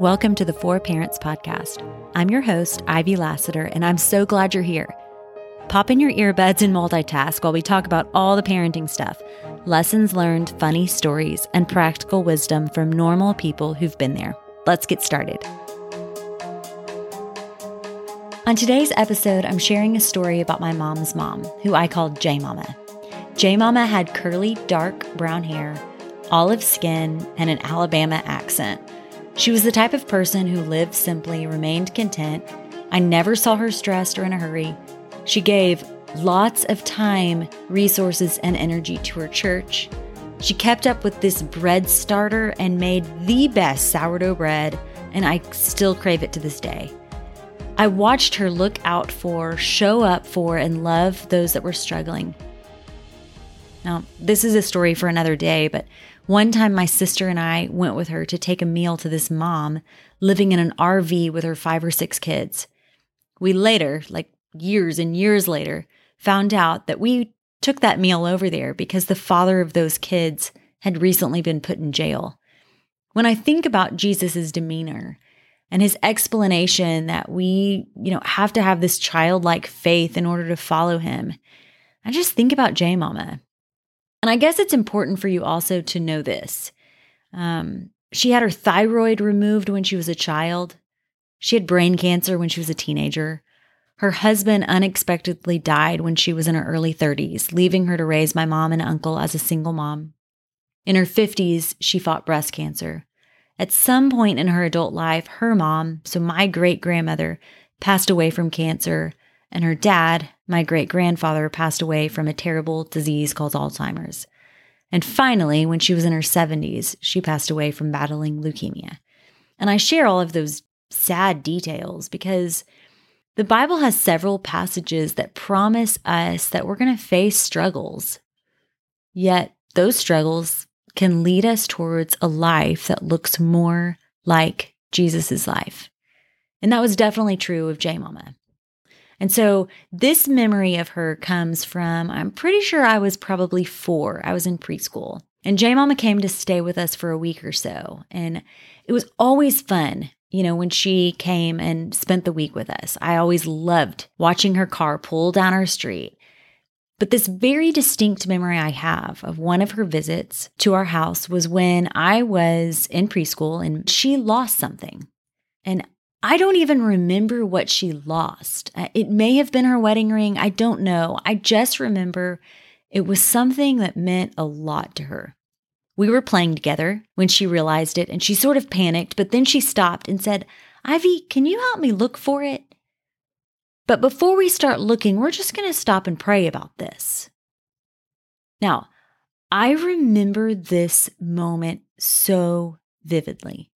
Welcome to the For Parents Podcast. I'm your host, Ivy Lassiter, and I'm so glad you're here. Pop in your earbuds and multitask while we talk about all the parenting stuff lessons learned, funny stories, and practical wisdom from normal people who've been there. Let's get started. On today's episode, I'm sharing a story about my mom's mom, who I called J Mama. J Mama had curly, dark brown hair, olive skin, and an Alabama accent. She was the type of person who lived simply, remained content. I never saw her stressed or in a hurry. She gave lots of time, resources, and energy to her church. She kept up with this bread starter and made the best sourdough bread, and I still crave it to this day. I watched her look out for, show up for, and love those that were struggling. Now, this is a story for another day, but one time my sister and I went with her to take a meal to this mom living in an RV with her five or six kids. We later, like years and years later, found out that we took that meal over there because the father of those kids had recently been put in jail. When I think about Jesus' demeanor and his explanation that we, you know, have to have this childlike faith in order to follow him, I just think about J Mama. And I guess it's important for you also to know this. Um, she had her thyroid removed when she was a child. She had brain cancer when she was a teenager. Her husband unexpectedly died when she was in her early 30s, leaving her to raise my mom and uncle as a single mom. In her 50s, she fought breast cancer. At some point in her adult life, her mom, so my great grandmother, passed away from cancer, and her dad, my great grandfather, passed away from a terrible disease called Alzheimer's. And finally, when she was in her 70s, she passed away from battling leukemia. And I share all of those sad details because the Bible has several passages that promise us that we're going to face struggles. Yet those struggles can lead us towards a life that looks more like Jesus' life. And that was definitely true of J Mama. And so this memory of her comes from, I'm pretty sure I was probably four. I was in preschool. And J Mama came to stay with us for a week or so. And it was always fun you know, when she came and spent the week with us. I always loved watching her car pull down our street. But this very distinct memory I have of one of her visits to our house was when I was in preschool and she lost something. And I don't even remember what she lost. Uh, it may have been her wedding ring. I don't know. I just remember it was something that meant a lot to her. We were playing together when she realized it and she sort of panicked, but then she stopped and said, Ivy, can you help me look for it? But before we start looking, we're just going to stop and pray about this. Now, I remember this moment so vividly.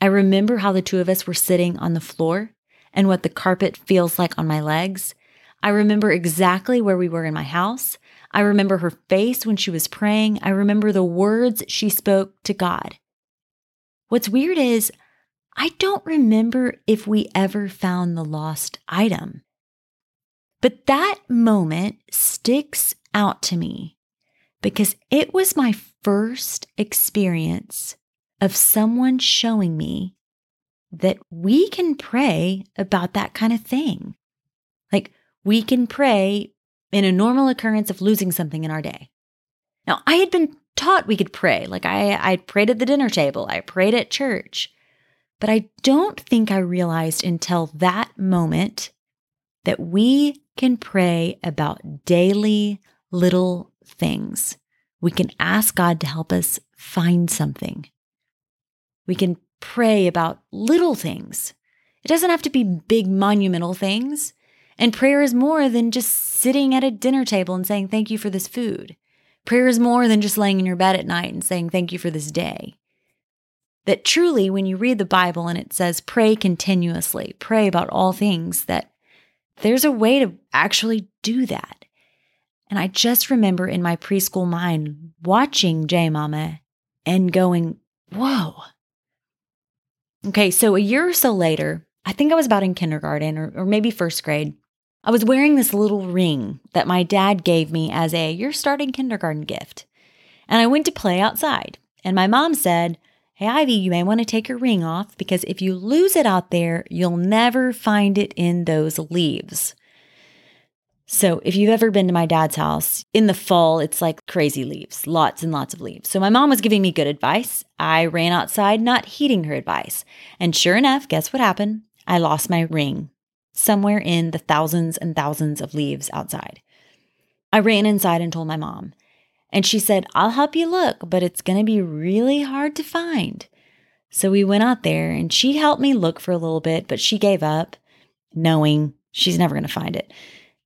I remember how the two of us were sitting on the floor and what the carpet feels like on my legs. I remember exactly where we were in my house. I remember her face when she was praying. I remember the words she spoke to God. What's weird is, I don't remember if we ever found the lost item. But that moment sticks out to me because it was my first experience of someone showing me that we can pray about that kind of thing. Like, we can pray in a normal occurrence of losing something in our day. Now, I had been taught we could pray. Like I, I prayed at the dinner table, I prayed at church. But I don't think I realized until that moment that we can pray about daily little things. We can ask God to help us find something. We can pray about little things. It doesn't have to be big monumental things. And prayer is more than just sitting at a dinner table and saying, Thank you for this food. Prayer is more than just laying in your bed at night and saying, Thank you for this day. That truly, when you read the Bible and it says, Pray continuously, pray about all things, that there's a way to actually do that. And I just remember in my preschool mind watching J Mama and going, Whoa. Okay, so a year or so later, I think I was about in kindergarten or, or maybe first grade. I was wearing this little ring that my dad gave me as a you're starting kindergarten gift. And I went to play outside. And my mom said, Hey, Ivy, you may want to take your ring off because if you lose it out there, you'll never find it in those leaves. So, if you've ever been to my dad's house, in the fall, it's like crazy leaves, lots and lots of leaves. So, my mom was giving me good advice. I ran outside, not heeding her advice. And sure enough, guess what happened? I lost my ring somewhere in the thousands and thousands of leaves outside. I ran inside and told my mom. And she said, I'll help you look, but it's going to be really hard to find. So we went out there and she helped me look for a little bit, but she gave up, knowing she's never going to find it.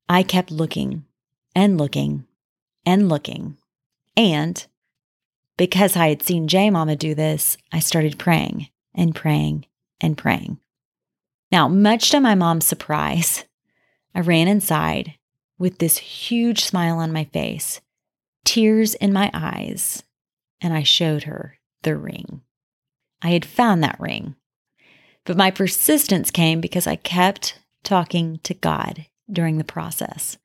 I kept looking and looking and looking. And because I had seen J Mama do this, I started praying and praying and praying. Now, much to my mom's surprise, I ran inside with this huge smile on my face, tears in my eyes, and I showed her the ring. I had found that ring, but my persistence came because I kept talking to God during the process.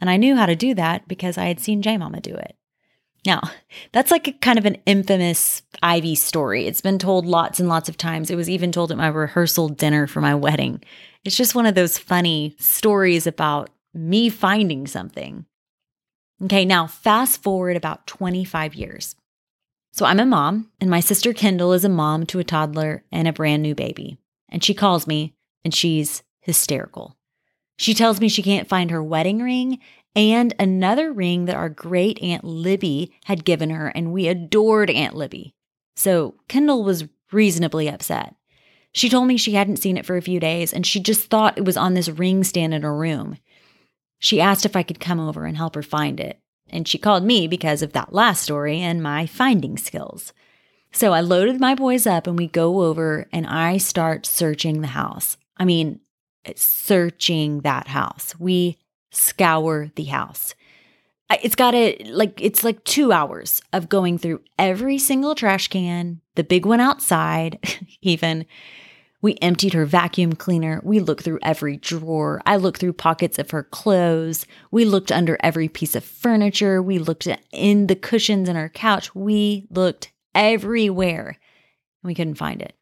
And I knew how to do that because I had seen J Mama do it. Now, that's like a kind of an infamous Ivy story. It's been told lots and lots of times. It was even told at my rehearsal dinner for my wedding. It's just one of those funny stories about me finding something. Okay, now fast forward about 25 years. So I'm a mom, and my sister Kendall is a mom to a toddler and a brand new baby. And she calls me, and she's hysterical. She tells me she can't find her wedding ring and another ring that our great Aunt Libby had given her, and we adored Aunt Libby. So Kendall was reasonably upset. She told me she hadn't seen it for a few days and she just thought it was on this ring stand in her room. She asked if I could come over and help her find it, and she called me because of that last story and my finding skills. So I loaded my boys up and we go over and I start searching the house. I mean, searching that house. We scour the house. It's got a like it's like 2 hours of going through every single trash can, the big one outside, even we emptied her vacuum cleaner. We looked through every drawer. I looked through pockets of her clothes. We looked under every piece of furniture. We looked in the cushions in her couch. We looked everywhere. We couldn't find it.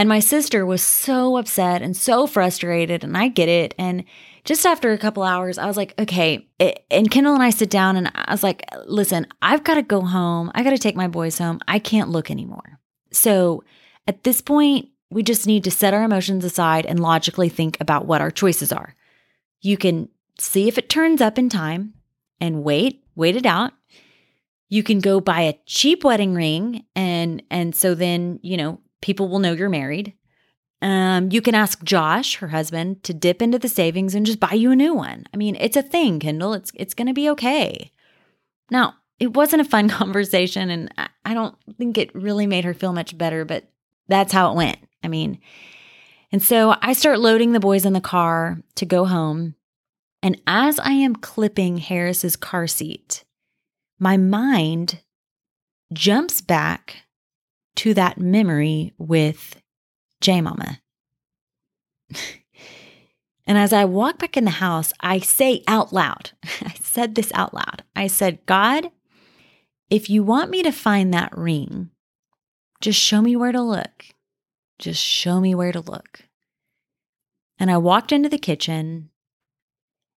And my sister was so upset and so frustrated, and I get it. And just after a couple hours, I was like, okay. And Kendall and I sit down, and I was like, listen, I've got to go home. I got to take my boys home. I can't look anymore. So at this point, we just need to set our emotions aside and logically think about what our choices are. You can see if it turns up in time and wait, wait it out. You can go buy a cheap wedding ring and and so then, you know, people will know you're married. Um, you can ask Josh, her husband, to dip into the savings and just buy you a new one. I mean, it's a thing, Kendall. It's it's going to be okay. Now, it wasn't a fun conversation, and I don't think it really made her feel much better, but that's how it went. I mean, and so I start loading the boys in the car to go home. And as I am clipping Harris's car seat, my mind jumps back to that memory with J Mama. and as I walk back in the house, I say out loud, I said this out loud. I said, God, if you want me to find that ring, just show me where to look. Just show me where to look. And I walked into the kitchen,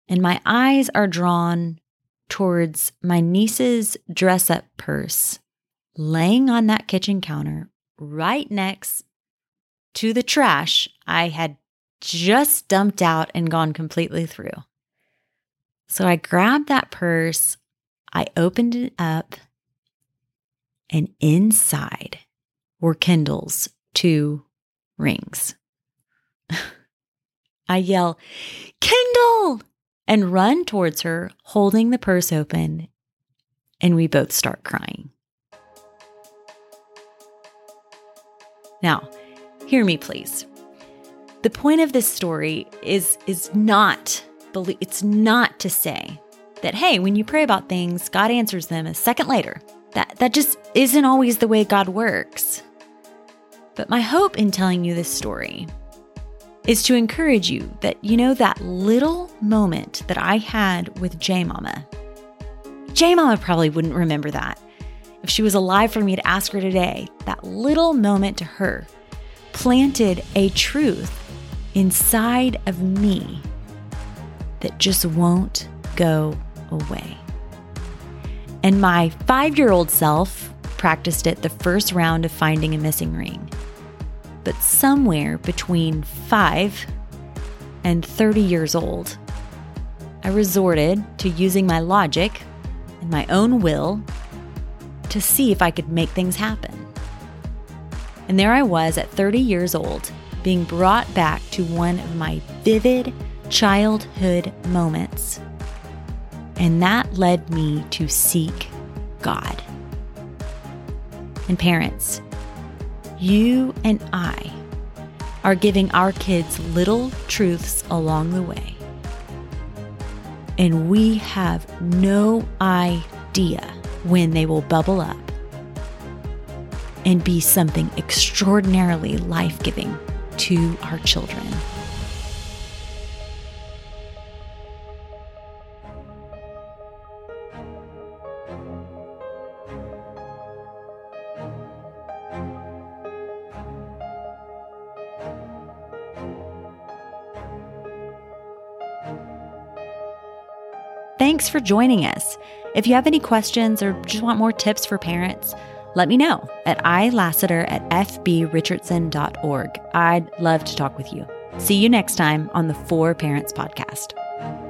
and my eyes are drawn towards my niece's dress up purse laying on that kitchen counter right next to the trash I had just dumped out and gone completely through. So I grabbed that purse, I opened it up, and inside were Kendall's two rings. I yell, Kendall! and run towards her, holding the purse open, and we both start crying. Now, hear me please. The point of this story is is not it's not to say that hey, when you pray about things, God answers them a second later. That that just isn't always the way God works. But my hope in telling you this story is to encourage you that you know that little moment that I had with J Mama. J Mama probably wouldn't remember that. If she was alive for me to ask her today, that little moment to her planted a truth inside of me that just won't go away. And my five year old self practiced it the first round of finding a missing ring. But somewhere between five and 30 years old, I resorted to using my logic and my own will to see if I could make things happen. And there I was at 30 years old, being brought back to one of my vivid childhood moments. And that led me to seek God. And parents, you and I are giving our kids little truths along the way. And we have no idea when they will bubble up and be something extraordinarily life giving to our children. Thanks for joining us. If you have any questions or just want more tips for parents, let me know at ilassiter at fbrichardson.org. I'd love to talk with you. See you next time on the For Parents Podcast.